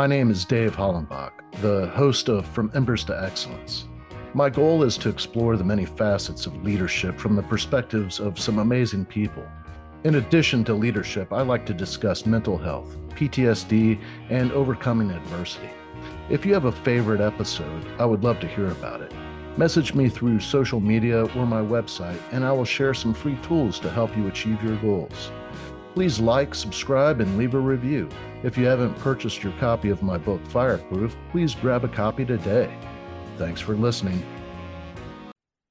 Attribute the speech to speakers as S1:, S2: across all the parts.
S1: My name is Dave Hollenbach, the host of From Embers to Excellence. My goal is to explore the many facets of leadership from the perspectives of some amazing people. In addition to leadership, I like to discuss mental health, PTSD, and overcoming adversity. If you have a favorite episode, I would love to hear about it. Message me through social media or my website, and I will share some free tools to help you achieve your goals. Please like, subscribe, and leave a review. If you haven't purchased your copy of my book, Fireproof, please grab a copy today. Thanks for listening.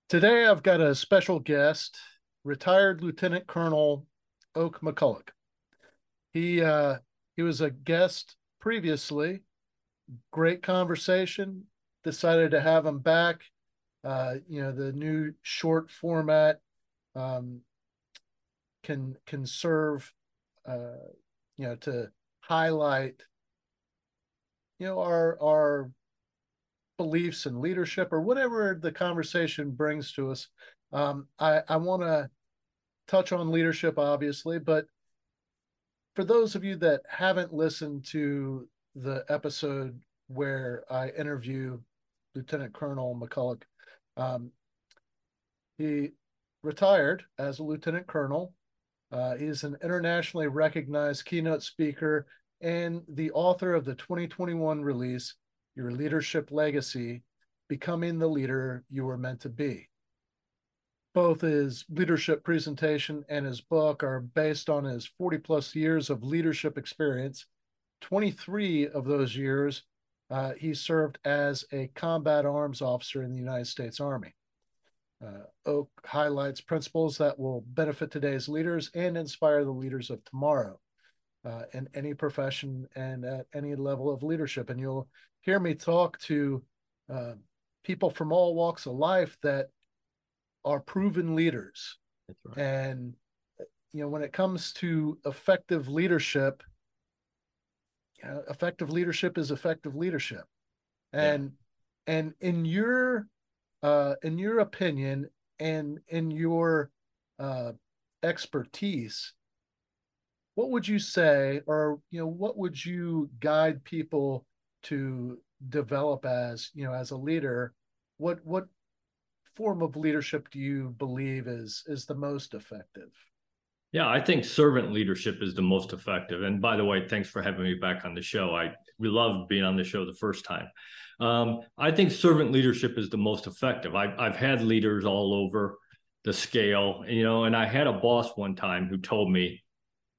S1: Today, I've got a special guest, retired Lieutenant Colonel Oak McCulloch. He uh, he was a guest previously. Great conversation. Decided to have him back. Uh, you know, the new short format um, can can serve uh, you know to highlight you know our our beliefs and leadership or whatever the conversation brings to us. Um, i i want to touch on leadership obviously but for those of you that haven't listened to the episode where i interview lieutenant colonel mcculloch um, he retired as a lieutenant colonel uh, he is an internationally recognized keynote speaker and the author of the 2021 release, Your Leadership Legacy Becoming the Leader You Were Meant to Be. Both his leadership presentation and his book are based on his 40 plus years of leadership experience. 23 of those years, uh, he served as a combat arms officer in the United States Army. Uh, Oak highlights principles that will benefit today's leaders and inspire the leaders of tomorrow uh, in any profession and at any level of leadership. And you'll hear me talk to uh, people from all walks of life that are proven leaders. Right. And, you know, when it comes to effective leadership, you know, effective leadership is effective leadership. And, yeah. and in your uh, in your opinion and in your uh, expertise, what would you say, or you know, what would you guide people to develop as you know as a leader? What what form of leadership do you believe is is the most effective?
S2: Yeah, I think servant leadership is the most effective. And by the way, thanks for having me back on the show. I we loved being on the show the first time. Um, I think servant leadership is the most effective. I've, I've had leaders all over the scale, you know, and I had a boss one time who told me,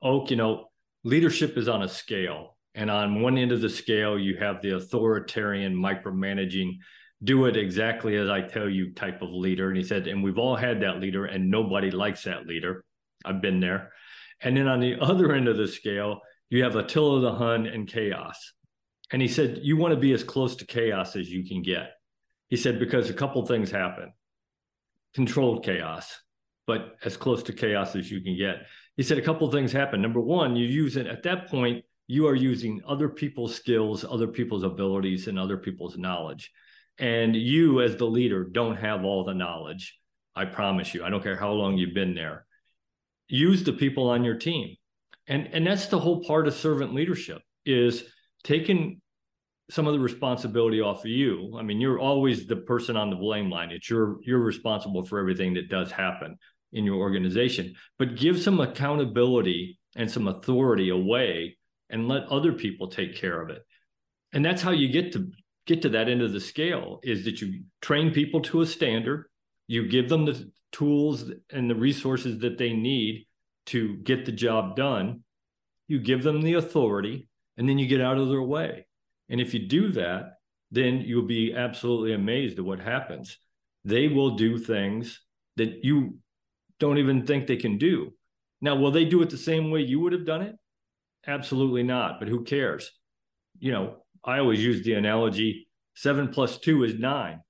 S2: Oak, you know, leadership is on a scale. And on one end of the scale, you have the authoritarian, micromanaging, do it exactly as I tell you type of leader. And he said, and we've all had that leader, and nobody likes that leader. I've been there. And then on the other end of the scale, you have Attila the Hun and chaos. And he said, You want to be as close to chaos as you can get. He said, Because a couple things happen controlled chaos, but as close to chaos as you can get. He said, A couple things happen. Number one, you use it at that point, you are using other people's skills, other people's abilities, and other people's knowledge. And you, as the leader, don't have all the knowledge. I promise you. I don't care how long you've been there. Use the people on your team. And, and that's the whole part of servant leadership is taking some of the responsibility off of you. I mean, you're always the person on the blame line. It's your you're responsible for everything that does happen in your organization. But give some accountability and some authority away and let other people take care of it. And that's how you get to get to that end of the scale is that you train people to a standard, you give them the tools and the resources that they need to get the job done, you give them the authority and then you get out of their way. And if you do that, then you'll be absolutely amazed at what happens. They will do things that you don't even think they can do. Now, will they do it the same way you would have done it? Absolutely not. But who cares? You know, I always use the analogy seven plus two is nine,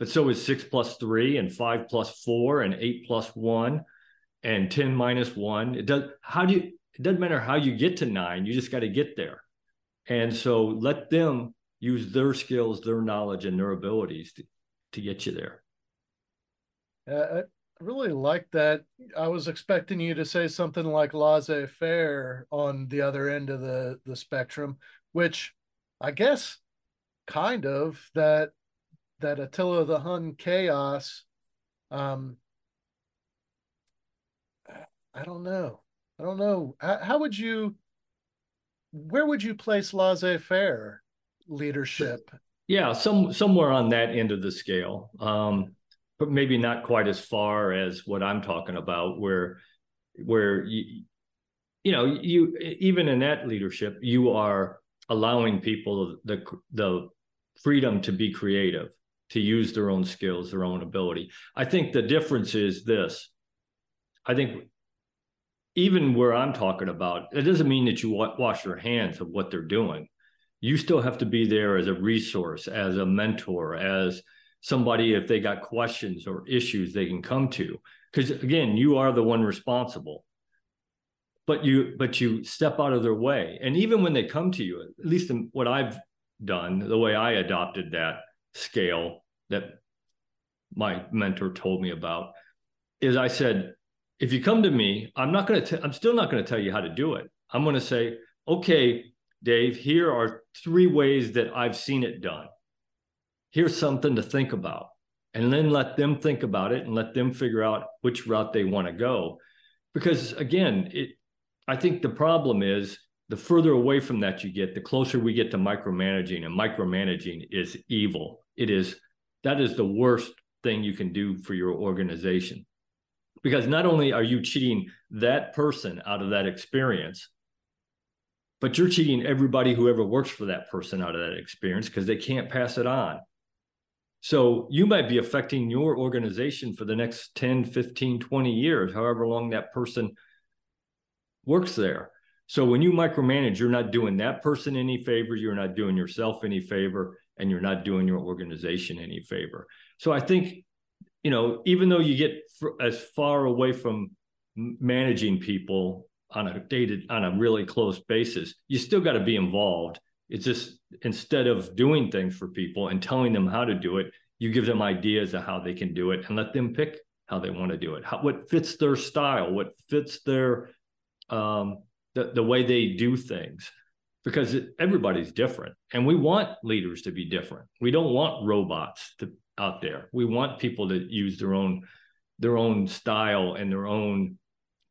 S2: but so is six plus three, and five plus four, and eight plus one, and 10 minus one. It does, how do you, it doesn't matter how you get to nine, you just got to get there. And so let them use their skills, their knowledge, and their abilities to, to get you there.
S1: Uh, I really like that. I was expecting you to say something like laissez faire on the other end of the, the spectrum, which I guess kind of that that Attila the Hun chaos. Um, I don't know. I don't know. How, would you? Where would you place laissez-faire leadership?
S2: Yeah, some somewhere on that end of the scale, um, but maybe not quite as far as what I'm talking about, where where you you know you even in that leadership you are allowing people the the freedom to be creative to use their own skills their own ability i think the difference is this i think even where i'm talking about it doesn't mean that you wash your hands of what they're doing. You still have to be there as a resource as a mentor as somebody if they got questions or issues they can come to. Because again you are the one responsible. But you but you step out of their way. And even when they come to you at least in what i've done the way i adopted that scale that my mentor told me about is i said if you come to me i'm not going to i'm still not going to tell you how to do it i'm going to say okay dave here are three ways that i've seen it done here's something to think about and then let them think about it and let them figure out which route they want to go because again it I think the problem is the further away from that you get, the closer we get to micromanaging, and micromanaging is evil. It is that is the worst thing you can do for your organization. Because not only are you cheating that person out of that experience, but you're cheating everybody who ever works for that person out of that experience because they can't pass it on. So you might be affecting your organization for the next 10, 15, 20 years, however long that person works there. So when you micromanage, you're not doing that person any favor, you're not doing yourself any favor, and you're not doing your organization any favor. So I think, you know, even though you get as far away from managing people on a dated on a really close basis, you still got to be involved. It's just instead of doing things for people and telling them how to do it, you give them ideas of how they can do it and let them pick how they want to do it. How, what fits their style, what fits their um, the, the way they do things because everybody's different and we want leaders to be different we don't want robots to out there. We want people to use their own their own style and their own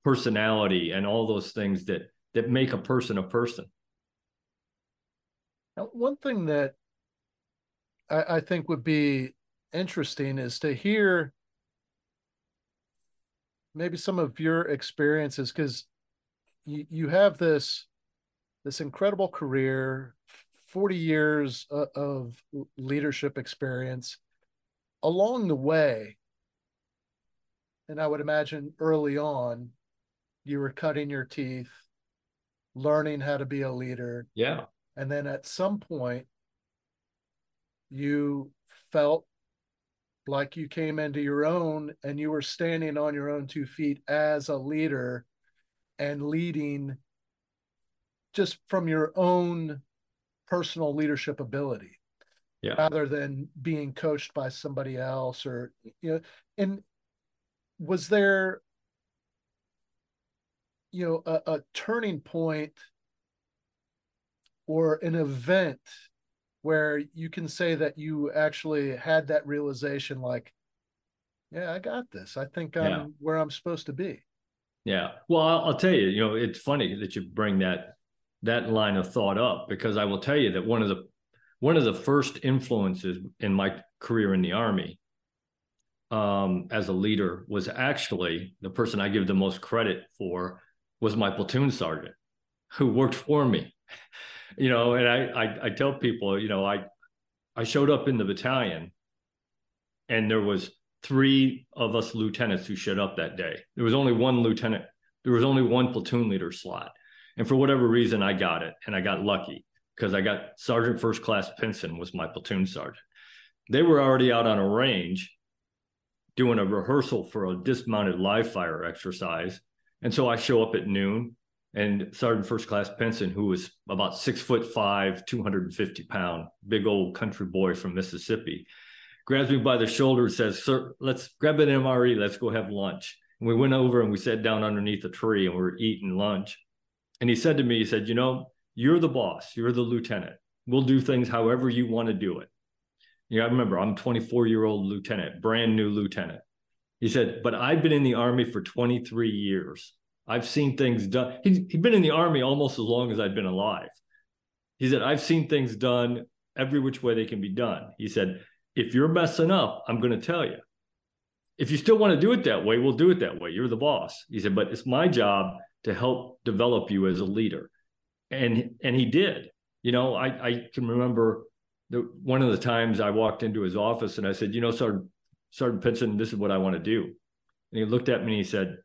S2: personality and all those things that that make a person a person.
S1: Now, one thing that I, I think would be interesting is to hear maybe some of your experiences because you, you have this this incredible career 40 years of leadership experience along the way and i would imagine early on you were cutting your teeth learning how to be a leader.
S2: Yeah.
S1: And then at some point you felt like you came into your own and you were standing on your own two feet as a leader and leading just from your own personal leadership ability
S2: yeah.
S1: rather than being coached by somebody else or you know and was there you know a, a turning point or an event where you can say that you actually had that realization like yeah i got this i think i'm yeah. where i'm supposed to be
S2: yeah. Well, I'll, I'll, tell you, you know, it's funny that you bring that that line of thought up because I will tell you that one of the one of the first influences in my career in the army um, as a leader was actually the person I give the most credit for was my platoon sergeant who worked for me. You know, and I, I I tell people, you know, I I showed up in the battalion and there was three of us lieutenants who showed up that day. There was only one lieutenant, there was only one platoon leader slot. And for whatever reason, I got it and I got lucky because I got Sergeant First Class Pinson was my platoon sergeant. They were already out on a range doing a rehearsal for a dismounted live fire exercise. And so I show up at noon and Sergeant First Class Pinson, who was about six foot five, 250 pound, big old country boy from Mississippi, grabs me by the shoulder and says, Sir, let's grab an MRE. Let's go have lunch. And we went over and we sat down underneath a tree and we were eating lunch. And he said to me, he said, You know, you're the boss, you're the lieutenant. we'll do things however you want to do it. Yeah, I remember I'm 24 year old lieutenant, brand new lieutenant. He said, but I've been in the army for 23 years. I've seen things done. He's, he'd been in the army almost as long as I'd been alive. He said, I've seen things done every which way they can be done. He said, if you're messing up, I'm going to tell you. If you still want to do it that way, we'll do it that way. You're the boss. He said, but it's my job to help develop you as a leader. And and he did. You know, I, I can remember the, one of the times I walked into his office and I said, you know, Sergeant, Sergeant Pinson, this is what I want to do. And he looked at me and he said,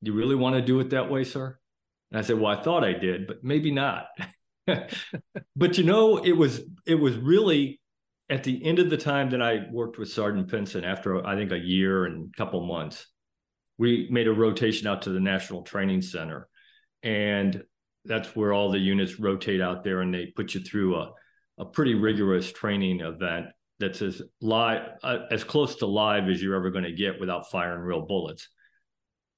S2: you really want to do it that way, sir? And I said, well, I thought I did, but maybe not. but you know, it was it was really at the end of the time that I worked with Sergeant Pinson after I think a year and a couple months, we made a rotation out to the National Training Center. And that's where all the units rotate out there and they put you through a, a pretty rigorous training event that's as live uh, as close to live as you're ever going to get without firing real bullets.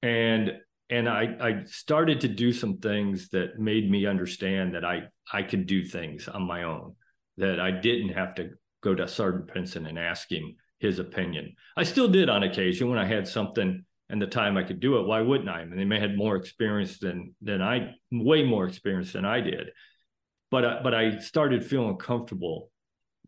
S2: And and I, I started to do some things that made me understand that I I could do things on my own, that I didn't have to go to Sergeant Pinson and ask him his opinion. I still did on occasion when I had something and the time I could do it. Why wouldn't I? I mean, they may have more experience than than I, way more experience than I did. But uh, but I started feeling comfortable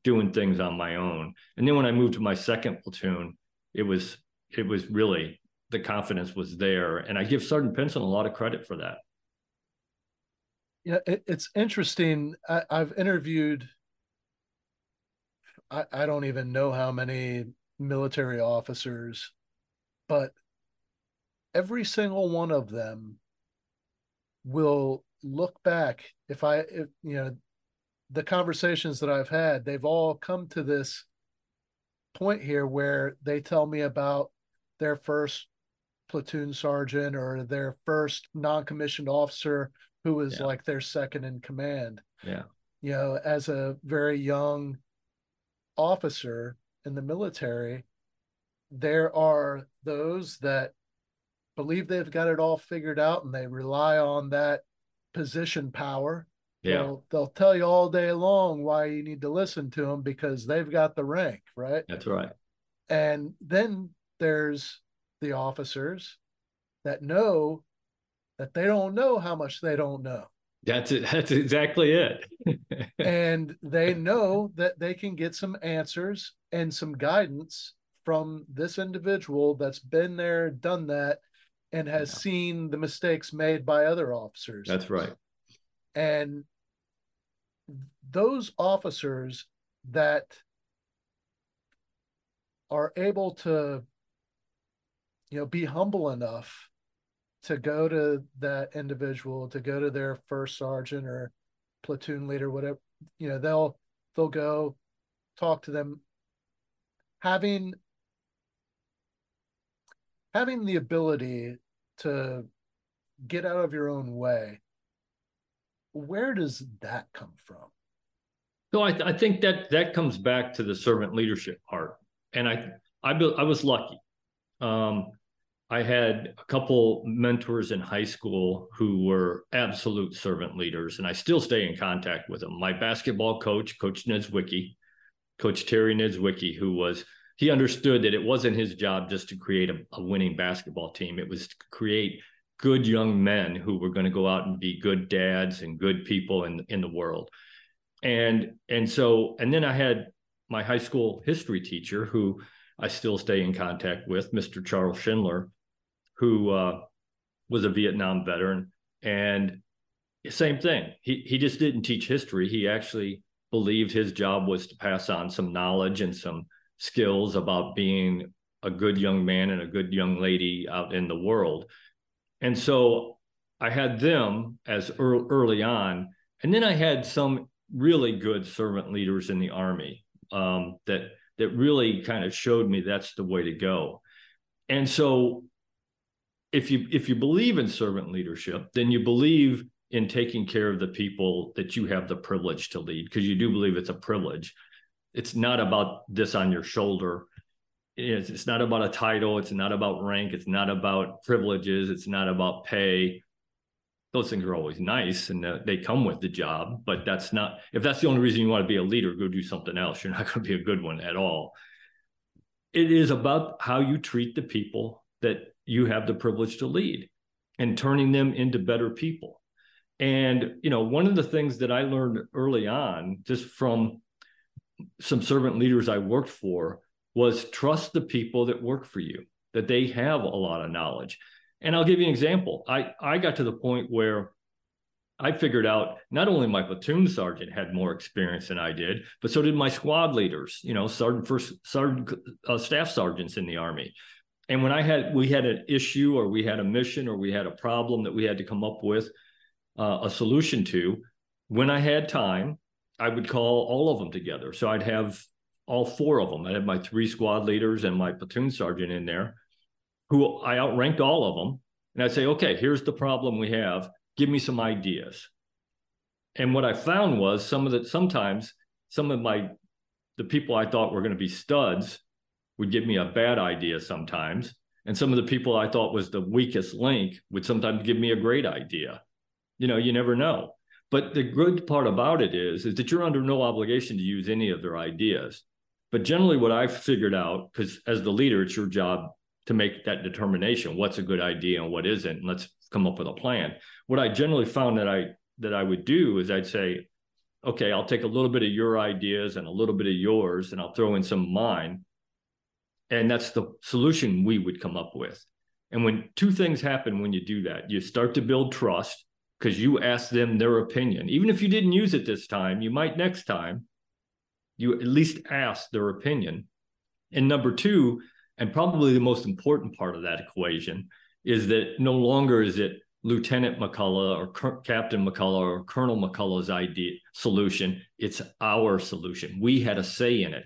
S2: doing things on my own. And then when I moved to my second platoon, it was it was really the confidence was there. And I give Sergeant Pinson a lot of credit for that.
S1: Yeah, it, it's interesting. I, have interviewed, I, I don't even know how many military officers, but every single one of them will look back. If I, if, you know, the conversations that I've had, they've all come to this point here where they tell me about their first platoon sergeant or their first non-commissioned officer who was yeah. like their second in command.
S2: Yeah.
S1: You know, as a very young officer in the military, there are those that believe they've got it all figured out and they rely on that position power.
S2: Yeah.
S1: They'll, they'll tell you all day long why you need to listen to them because they've got the rank, right?
S2: That's right.
S1: And then there's the officers that know that they don't know how much they don't know.
S2: That's it. That's exactly it.
S1: and they know that they can get some answers and some guidance from this individual that's been there, done that, and has yeah. seen the mistakes made by other officers.
S2: That's right.
S1: And those officers that are able to you know be humble enough to go to that individual to go to their first sergeant or platoon leader whatever you know they'll they'll go talk to them having having the ability to get out of your own way where does that come from?
S2: So I, th- I think that that comes back to the servant leadership part. And i i, I was lucky. Um, I had a couple mentors in high school who were absolute servant leaders, and I still stay in contact with them. My basketball coach, Coach Niedzwiecki, Coach Terry Niedzwiecki, who was he understood that it wasn't his job just to create a, a winning basketball team; it was to create good young men who were going to go out and be good dads and good people in in the world. And and so and then I had my high school history teacher who I still stay in contact with, Mr. Charles Schindler who uh, was a Vietnam veteran, and same thing. He he just didn't teach history. He actually believed his job was to pass on some knowledge and some skills about being a good young man and a good young lady out in the world. And so I had them as early, on, and then I had some really good servant leaders in the army um, that that really kind of showed me that's the way to go. And so if you if you believe in servant leadership, then you believe in taking care of the people that you have the privilege to lead because you do believe it's a privilege. It's not about this on your shoulder. It's, it's not about a title. It's not about rank. It's not about privileges. It's not about pay. those things are always nice and uh, they come with the job, but that's not, if that's the only reason you want to be a leader, go do something else. You're not going to be a good one at all. It is about how you treat the people that you have the privilege to lead and turning them into better people. And, you know, one of the things that I learned early on, just from some servant leaders I worked for, was trust the people that work for you, that they have a lot of knowledge. And I'll give you an example. I, I got to the point where I figured out not only my platoon sergeant had more experience than I did, but so did my squad leaders, you know, sergeant first sergeant uh, staff sergeants in the army. And when I had we had an issue or we had a mission or we had a problem that we had to come up with uh, a solution to, when I had time, I would call all of them together. So I'd have all four of them. I had my three squad leaders and my platoon sergeant in there, who I outranked all of them. And I'd say, okay, here's the problem we have. Give me some ideas. And what I found was some of the sometimes some of my the people I thought were going to be studs would give me a bad idea sometimes. And some of the people I thought was the weakest link would sometimes give me a great idea. You know, you never know. But the good part about it is, is that you're under no obligation to use any of their ideas. But generally, what I've figured out, because as the leader, it's your job to make that determination: what's a good idea and what isn't. And let's come up with a plan. What I generally found that I that I would do is I'd say, okay, I'll take a little bit of your ideas and a little bit of yours, and I'll throw in some of mine. And that's the solution we would come up with. And when two things happen when you do that, you start to build trust because you ask them their opinion. Even if you didn't use it this time, you might next time. You at least ask their opinion. And number two, and probably the most important part of that equation, is that no longer is it Lieutenant McCulloch or Captain McCulloch or Colonel McCulloch's idea solution. It's our solution. We had a say in it.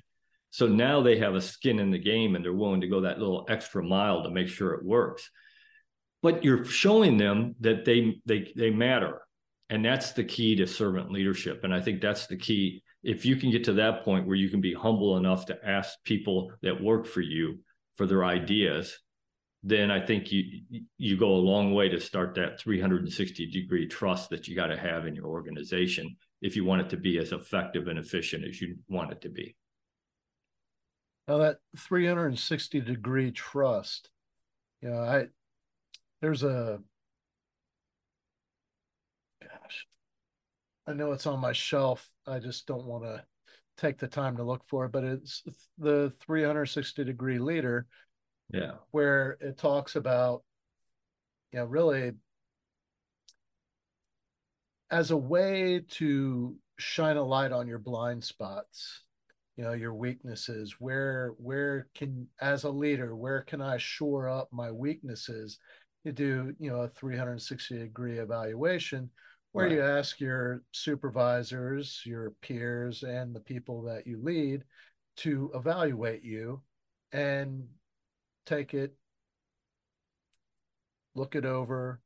S2: So now they have a skin in the game and they're willing to go that little extra mile to make sure it works but you're showing them that they they they matter. And that's the key to servant leadership. And i think that's the key. If you can get to that point where you can be humble enough to ask people that work for you for their ideas then i think you you go a long way to start that 360 degree trust that you got to have in your organization if you want it to be as effective and efficient as you want it to be.
S1: Now that 360 degree trust you know i there's a gosh, I know it's on my shelf. I just don't want to take the time to look for it, but it's the 360 degree leader.
S2: Yeah.
S1: Where it talks about, you know, really as a way to shine a light on your blind spots you know your weaknesses where where can as a leader where can i shore up my weaknesses you do you know a 360 degree evaluation where right. you ask your supervisors your peers and the people that you lead to evaluate you and take it look it over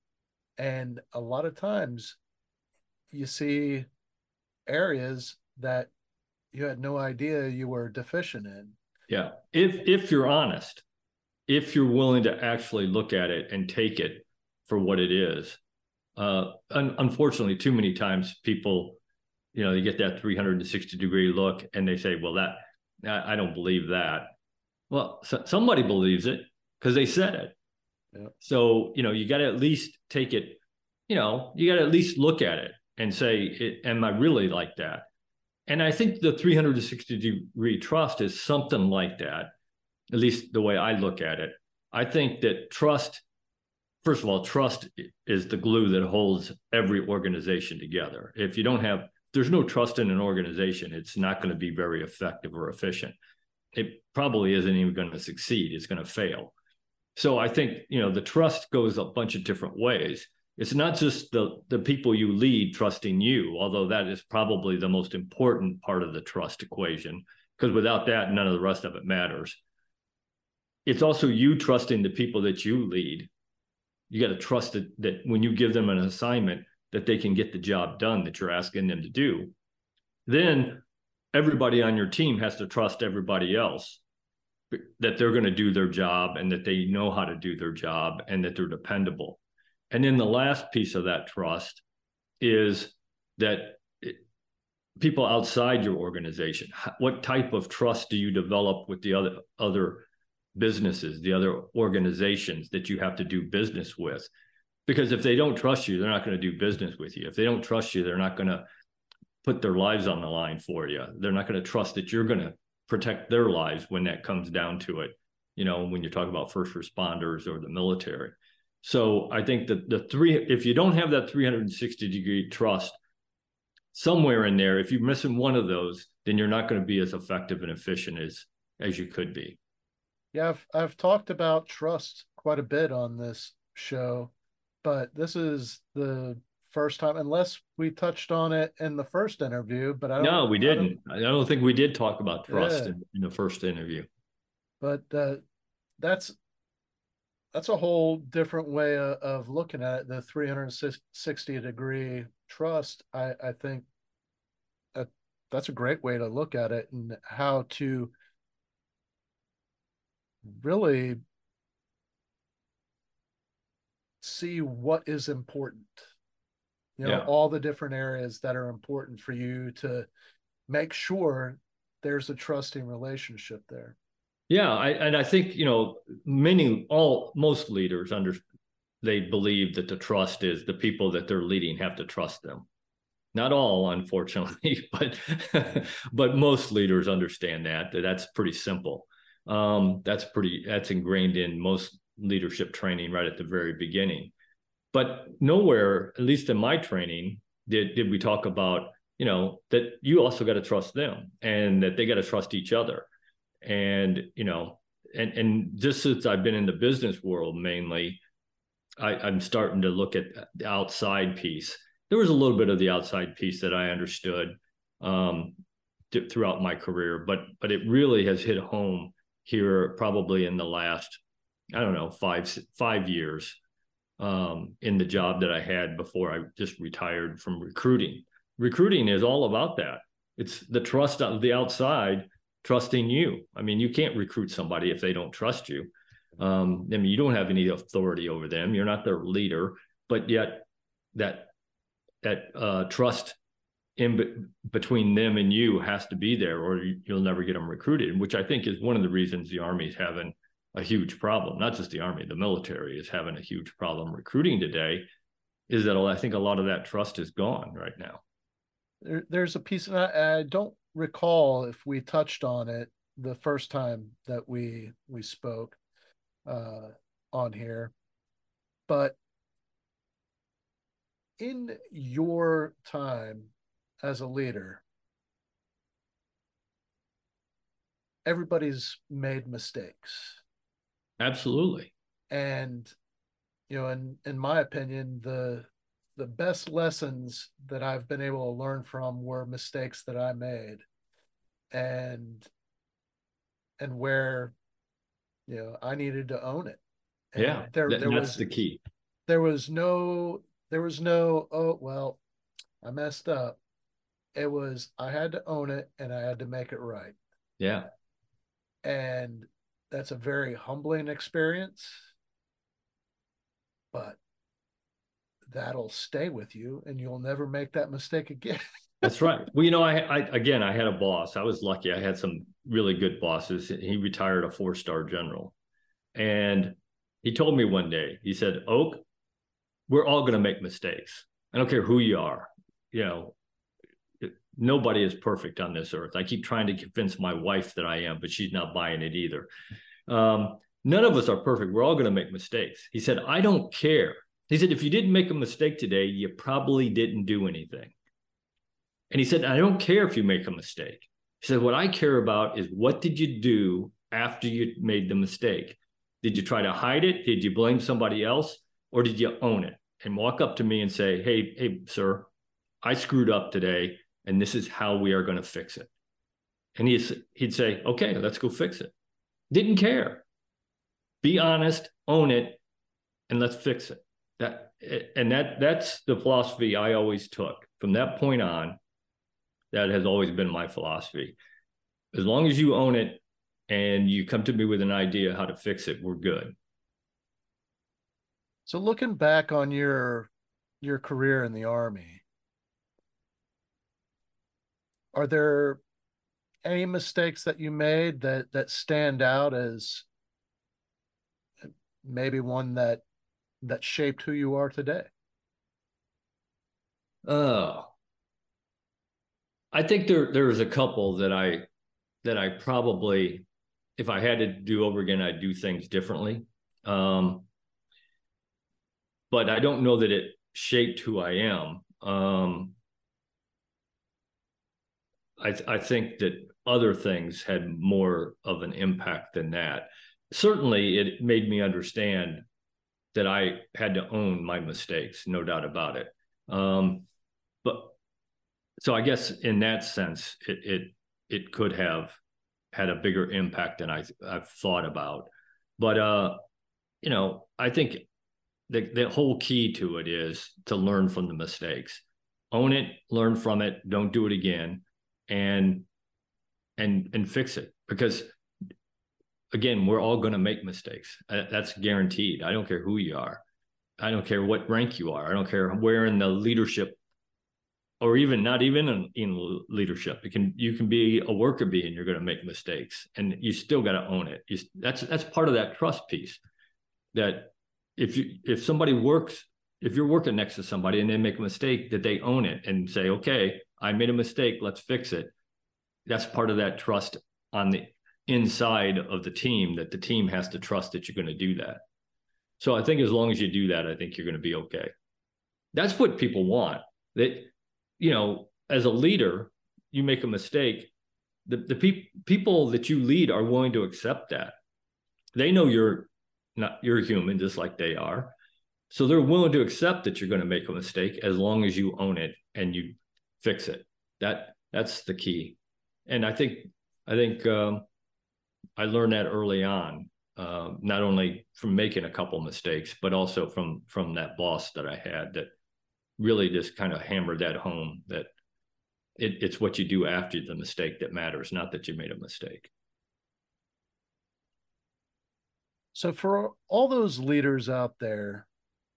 S1: and a lot of times you see areas that you had no idea you were deficient in
S2: yeah if if you're honest if you're willing to actually look at it and take it for what it is. Uh, un- unfortunately, too many times people, you know, they get that 360 degree look and they say, well, that, I, I don't believe that. Well, so somebody believes it because they said it. Yeah. So, you know, you got to at least take it, you know, you got to at least look at it and say, am I really like that? And I think the 360 degree trust is something like that at least the way I look at it. I think that trust, first of all, trust is the glue that holds every organization together. If you don't have, there's no trust in an organization, it's not going to be very effective or efficient. It probably isn't even going to succeed, it's going to fail. So I think, you know, the trust goes a bunch of different ways. It's not just the the people you lead trusting you, although that is probably the most important part of the trust equation because without that none of the rest of it matters it's also you trusting the people that you lead. You got to trust that, that when you give them an assignment, that they can get the job done that you're asking them to do. Then everybody on your team has to trust everybody else that they're going to do their job and that they know how to do their job and that they're dependable. And then the last piece of that trust is that people outside your organization, what type of trust do you develop with the other other businesses, the other organizations that you have to do business with? Because if they don't trust you, they're not going to do business with you. If they don't trust you, they're not going to put their lives on the line for you. They're not going to trust that you're going to protect their lives when that comes down to it. You know, when you talk about first responders or the military. So I think that the three, if you don't have that 360 degree trust somewhere in there, if you're missing one of those, then you're not going to be as effective and efficient as as you could be.
S1: Yeah, I've I've talked about trust quite a bit on this show, but this is the first time, unless we touched on it in the first interview. But I
S2: no, we didn't. I don't, I don't, think we did talk about trust yeah. in, in, the first interview.
S1: But uh, that's that's a whole different way of, of looking at it. The 360 degree trust. I I think that that's a great way to look at it and how to really see what is important. You know yeah. all the different areas that are important for you to make sure there's a trusting relationship there.
S2: Yeah I, and i think you know many all most leaders under they believe that the trust is the people that they're leading have to trust them. Not all unfortunately but but most leaders understand that, that that's pretty simple um, that's pretty that's ingrained in most leadership training right at the very beginning. But nowhere at least in my training did did we talk about you know that you also got to trust them and that they got to trust each other. And you know and and just since i've been in the business world mainly I, i'm starting to look at the outside piece. There was a little bit of the outside piece that i understood um, throughout my career but but it really has hit home here probably in the last I don't know five five years um, in the job that I had before I just retired from recruiting. Recruiting is all about that. It's the trust of the outside trusting you. I mean, you can't recruit somebody if they don't trust you. Um, I mean, you don't have any authority over them. You're not their leader, but yet that that uh, trust in be- between them and you has to be there or you'll never get them recruited which i think is one of the reasons the army is having a huge problem. Not just the army the military is having a huge problem recruiting today is that i think a lot of that trust is gone right now.
S1: There, there's a piece I, I don't recall if we touched on it the first time that we we spoke uh, on here but in your time as a leader, everybody's made mistakes.
S2: Absolutely.
S1: And you know, in in my opinion, the the best lessons that I've been able to learn from were mistakes that I made. And and where you know I needed to own it.
S2: And yeah, there, there that's was, the key.
S1: There was no, there was no. Oh well, I messed up it was I had to own it and I had to make it right.
S2: Yeah.
S1: And that's a very humbling experience. But that'll stay with you and you'll never make that mistake again.
S2: that's right. Well, you know, I, I again I had a boss. I was lucky. I had some really good bosses. He retired a four-star general. And he told me one day, he said, Oak, we're all going to make mistakes. I don't care who you are. You know, nobody is perfect on this earth. I keep trying to convince my wife that I am, but she's not buying it either. Um, none of us are perfect. We're all going to make mistakes. He said, I don't care. He said, if you didn't make a mistake today, you probably didn't do anything. And he said, I don't care if you make a mistake. He said, what I care about is what did you do after you made the mistake? Did you try to hide it? Did you blame somebody else? Or did you own it and walk up to me and say, hey, hey, sir, I screwed up today and this is how we are going to fix it. And he'd, he'd say, okay, let's go fix it. Didn't care. Be honest, own it, and let's fix it. That and that that's the philosophy I always took. From that point on, that has always been my philosophy. As long as you own it and you come to me with an idea how to fix it, we're good.
S1: So looking back on your your career in the army, are there any mistakes that you made that that stand out as maybe one that that shaped who you are today?
S2: Oh, I think there there's a couple that I that I probably, if I had to do over again, I'd do things differently. Um, but I don't know that it shaped who I am. Um, I, th- I think that other things had more of an impact than that. Certainly, it made me understand that I had to own my mistakes, no doubt about it. Um, but so I guess in that sense, it it it could have had a bigger impact than I I've thought about. But uh, you know, I think the the whole key to it is to learn from the mistakes, own it, learn from it, don't do it again, and and and fix it. Because again we're all going to make mistakes. Uh, that's guaranteed. I don't care who you are. I don't care what rank you are. I don't care where in the leadership or even not even in, in leadership. You can you can be a worker bee and you're going to make mistakes and you still got to own it. You, that's that's part of that trust piece. That if you if somebody works if you're working next to somebody and they make a mistake that they own it and say okay i made a mistake let's fix it. That's part of that trust on the inside of the team that the team has to trust that you're going to do that. So i think as long as you do that i think you're going to be okay. That's what people want. That you know as a leader you make a mistake the, the pe- people that you lead are willing to accept that. They know you're not you're human just like they are. So they're willing to accept that you're going to make a mistake as long as you own it and you fix it. That that's the key. And i think i think um, i learned that early on uh, not only from making a couple mistakes but also from from that boss that i had that really just kind of hammered that home that it, it's what you do after the mistake that matters not that you made a mistake.
S1: So for all those leaders out there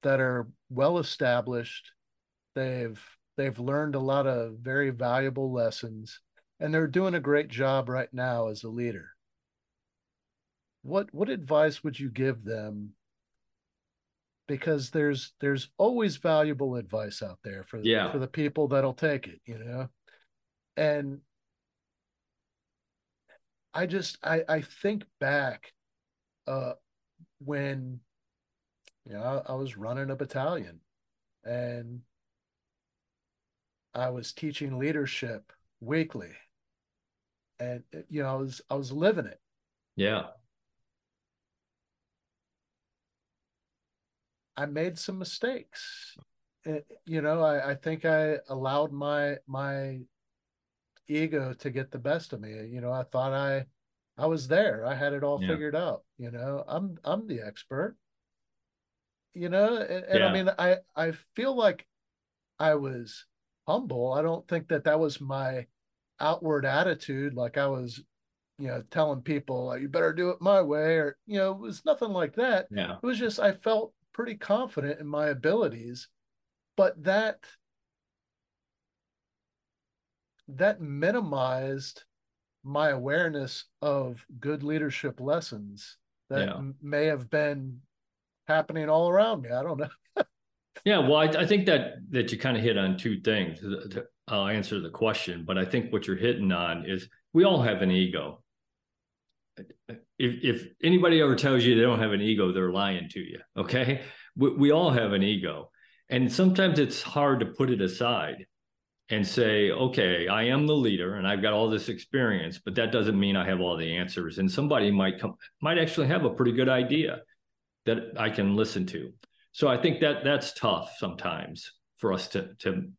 S1: that are well established, they've they've learned a lot of very valuable lessons and they're doing a great job right now as a leader. What what advice would you give them? Because there's there's always valuable advice out there for
S2: yeah.
S1: for the people that'll take it, you know. And I just I I think back uh when you know I, I was running a battalion and I was teaching leadership weekly and uh, you know I was I was living it.
S2: Yeah.
S1: I made some mistakes. It, you know, I, I think I allowed my my ego to get the best of me. You know, I thought I I was there. I had it all yeah. figured out. You know, I'm I'm the expert. You know, and, and yeah. I mean, I I feel like I was humble. I don't think that that was my outward attitude. Like I was, you know, telling people you better do it my way, or you know, it was nothing like that.
S2: Yeah,
S1: it was just I felt pretty confident in my abilities, but that that minimized my awareness of good leadership lessons that yeah. may have been happening all around me. I don't know.
S2: Yeah, well, I, I, think that that you kind of hit on two things. I'll answer the question, but I think what you're hitting on is we all have an ego. If if anybody ever tells you they don't have an ego, they're lying to you. Okay, we, we all have an ego, and sometimes it's hard to put it aside and say, okay, I am the leader and I've got all this experience, but that doesn't mean I have all the answers. And somebody might come, might actually have a pretty good idea that I can listen to. So I think that that's tough sometimes for us to to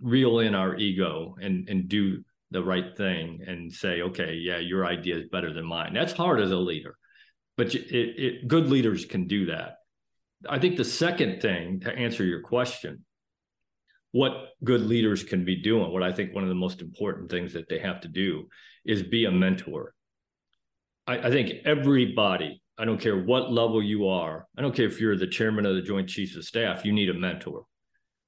S2: reel in our ego and and do the right thing and say, okay, yeah, your idea is better than mine. That's hard as a leader, but it, it, good leaders can do that. I think the second thing to answer your question what good leaders can be doing. What I think one of the most important things that they have to do is be a mentor. I, I think everybody, I don't care what level you are, I don't care if you're the chairman of the Joint Chiefs of Staff, you need a mentor.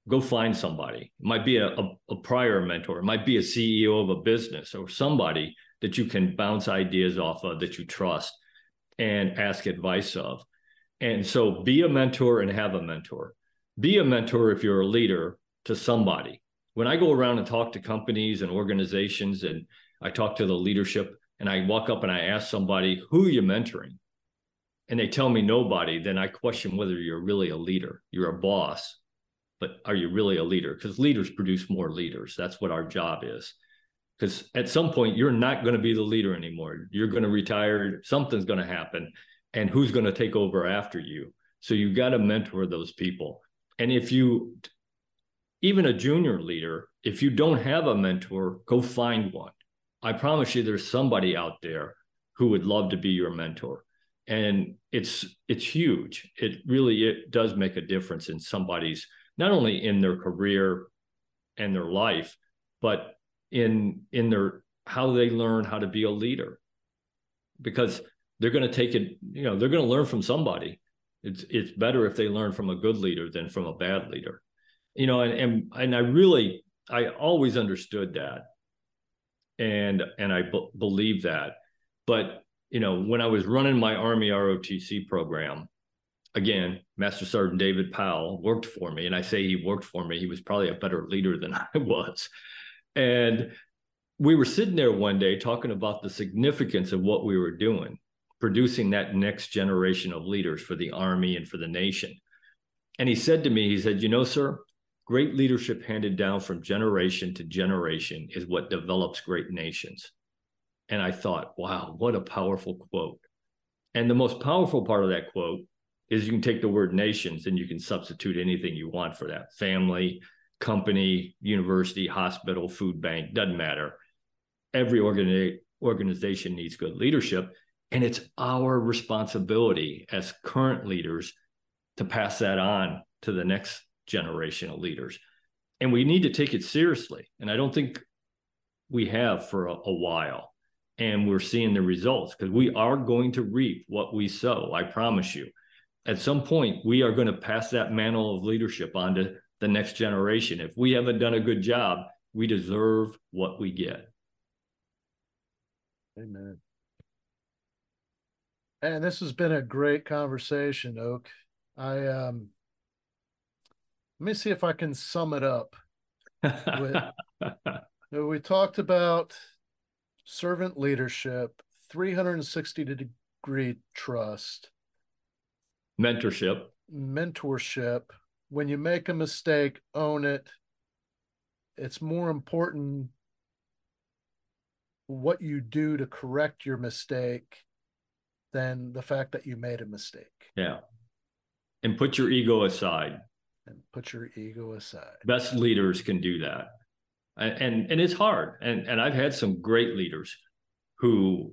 S2: Go find somebody. It might be a, a, a prior mentor, it might be a CEO of a business or somebody that you can bounce ideas off of that you trust and ask advice of. And so be a mentor and have a mentor. Be a mentor if you're a leader to somebody. When I go around and talk to companies and organizations and I talk to the leadership and I walk up and I ask somebody, who are you mentoring? And they tell me nobody, then I question whether you're really a leader. You're a boss, but are you really a leader? Because leaders produce more leaders. That's what our job is. Because at some point, you're not going to be the leader anymore. You're going to retire, something's going to happen. And who's going to take over after you? So you've got to mentor those people. And if you, even a junior leader, if you don't have a mentor, go find one. I promise you, there's somebody out there who would love to be your mentor. And it's it's huge. It really it does make a difference in somebody's not only in their career and their life, but in in their how they learn how to be a leader. Because they're going to take it, you know, they're going to learn from somebody. It's it's better if they learn from a good leader than from a bad leader. You know, and and, and I really I always understood that. And and I b- believe that. But, you know, when I was running my Army ROTC program, again, Master Sergeant David Powell worked for me. And I say he worked for me, he was probably a better leader than I was. And we were sitting there one day talking about the significance of what we were doing, producing that next generation of leaders for the Army and for the nation. And he said to me, he said, You know, sir, great leadership handed down from generation to generation is what develops great nations. And I thought, wow, what a powerful quote. And the most powerful part of that quote is you can take the word nations and you can substitute anything you want for that family, company, university, hospital, food bank, doesn't matter. Every organi- organization needs good leadership. And it's our responsibility as current leaders to pass that on to the next generation of leaders. And we need to take it seriously. And I don't think we have for a, a while. And we're seeing the results because we are going to reap what we sow. I promise you at some point we are going to pass that mantle of leadership on to the next generation. If we haven't done a good job, we deserve what we get.
S1: Amen. And this has been a great conversation, Oak. I um let me see if I can sum it up. With, we talked about servant leadership, 360 degree trust,
S2: mentorship.
S1: Mentorship. When you make a mistake own it. It's more important what you do to correct your mistake than the fact that you made a mistake.
S2: Yeah. And put your ego aside.
S1: And put your ego aside.
S2: Best leaders can do that and and, it's hard and and i've had some great leaders who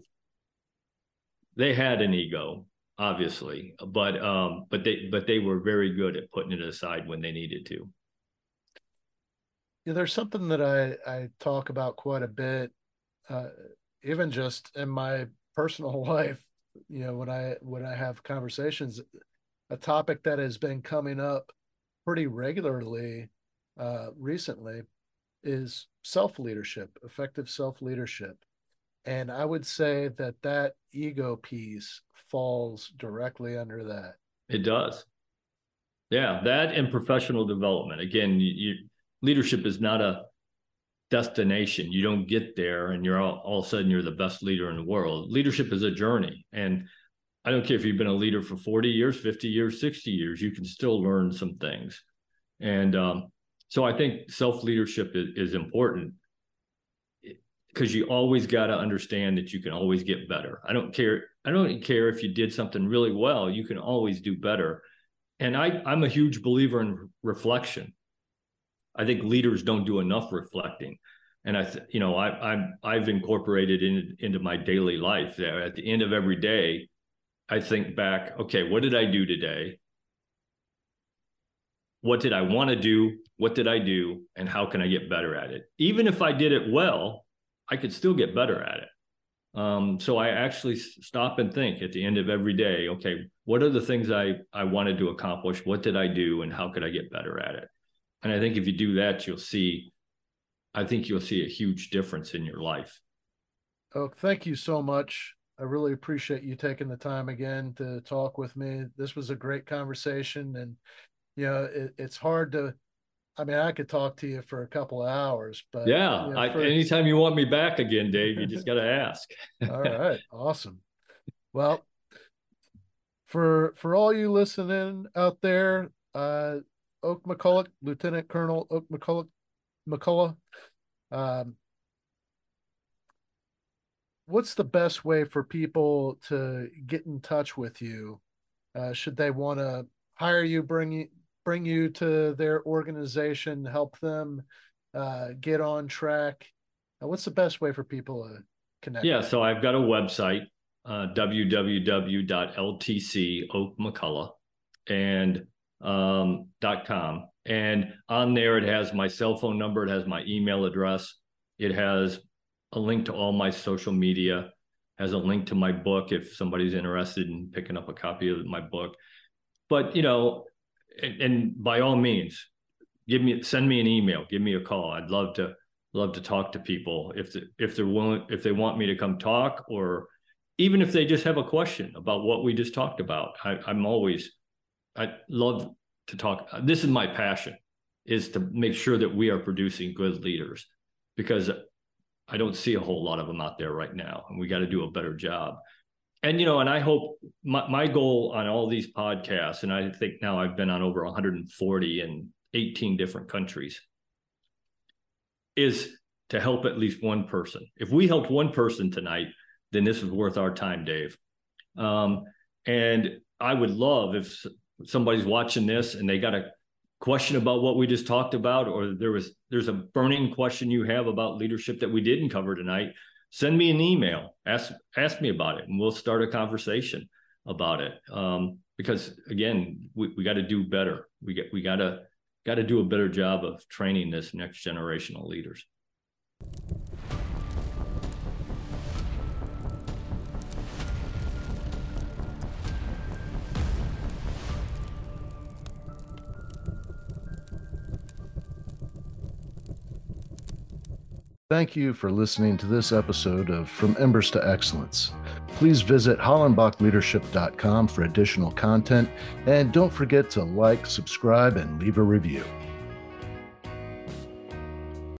S2: they had an ego obviously, but um, but they but they were very good at putting it aside when they needed to.
S1: Yeah, there's something that I I talk about quite a bit, uh, even just in my personal life. You know, when I when I have conversations, a topic that has been coming up pretty regularly uh, recently is self leadership, effective self leadership. And I would say that that ego piece falls directly under that.
S2: It does. Yeah, that and professional development. Again, you, you, leadership is not a destination. You don't get there and you're all, all of a sudden you're the best leader in the world. Leadership is a journey. And I don't care if you've been a leader for 40 years, 50 years, 60 years, you can still learn some things. And um, so I think self leadership is, is important because you always got to understand that you can always get better. I don't care. I don't care if you did something really well. You can always do better. And I, I'm a huge believer in reflection. I think leaders don't do enough reflecting. And I, you know, I, I'm I've incorporated in, into my daily life that at the end of every day, I think back. Okay, what did I do today? What did I want to do? What did I do? And how can I get better at it? Even if I did it well, I could still get better at it. Um, so I actually stop and think at the end of every day, okay, what are the things I, I wanted to accomplish? What did I do and how could I get better at it? And I think if you do that, you'll see, I think you'll see a huge difference in your life.
S1: Oh, thank you so much. I really appreciate you taking the time again to talk with me. This was a great conversation and you know, it, it's hard to I mean, I could talk to you for a couple of hours, but
S2: yeah,
S1: you know,
S2: I,
S1: for,
S2: anytime you want me back again, Dave, you just got to ask.
S1: all right, awesome. Well, for for all you listening out there, uh, Oak McCulloch, Lieutenant Colonel Oak McCulloch, McCullough, um, what's the best way for people to get in touch with you? Uh, should they want to hire you, bring you bring you to their organization, help them uh, get on track? Uh, what's the best way for people to connect?
S2: Yeah, so I've got a website, uh, www.ltcoakmccullough and um, .com, and on there it has my cell phone number, it has my email address, it has a link to all my social media, has a link to my book if somebody's interested in picking up a copy of my book. But you know, and, and by all means, give me send me an email, give me a call. I'd love to love to talk to people if the, if they're willing if they want me to come talk or even if they just have a question about what we just talked about. I, I'm always I love to talk. This is my passion is to make sure that we are producing good leaders because I don't see a whole lot of them out there right now, and we got to do a better job and you know and i hope my, my goal on all these podcasts and i think now i've been on over 140 in 18 different countries is to help at least one person. If we helped one person tonight then this is worth our time dave. Um, and i would love if somebody's watching this and they got a question about what we just talked about or there was there's a burning question you have about leadership that we didn't cover tonight send me an email ask ask me about it and we'll start a conversation about it. Um, because again we, we got to do better. We get we got to got to do a better job of training this next generation of leaders
S1: Thank you for listening to this episode of From Embers to Excellence. Please visit hollenbachleadership.com for additional content, and don't forget to like, subscribe, and leave a review.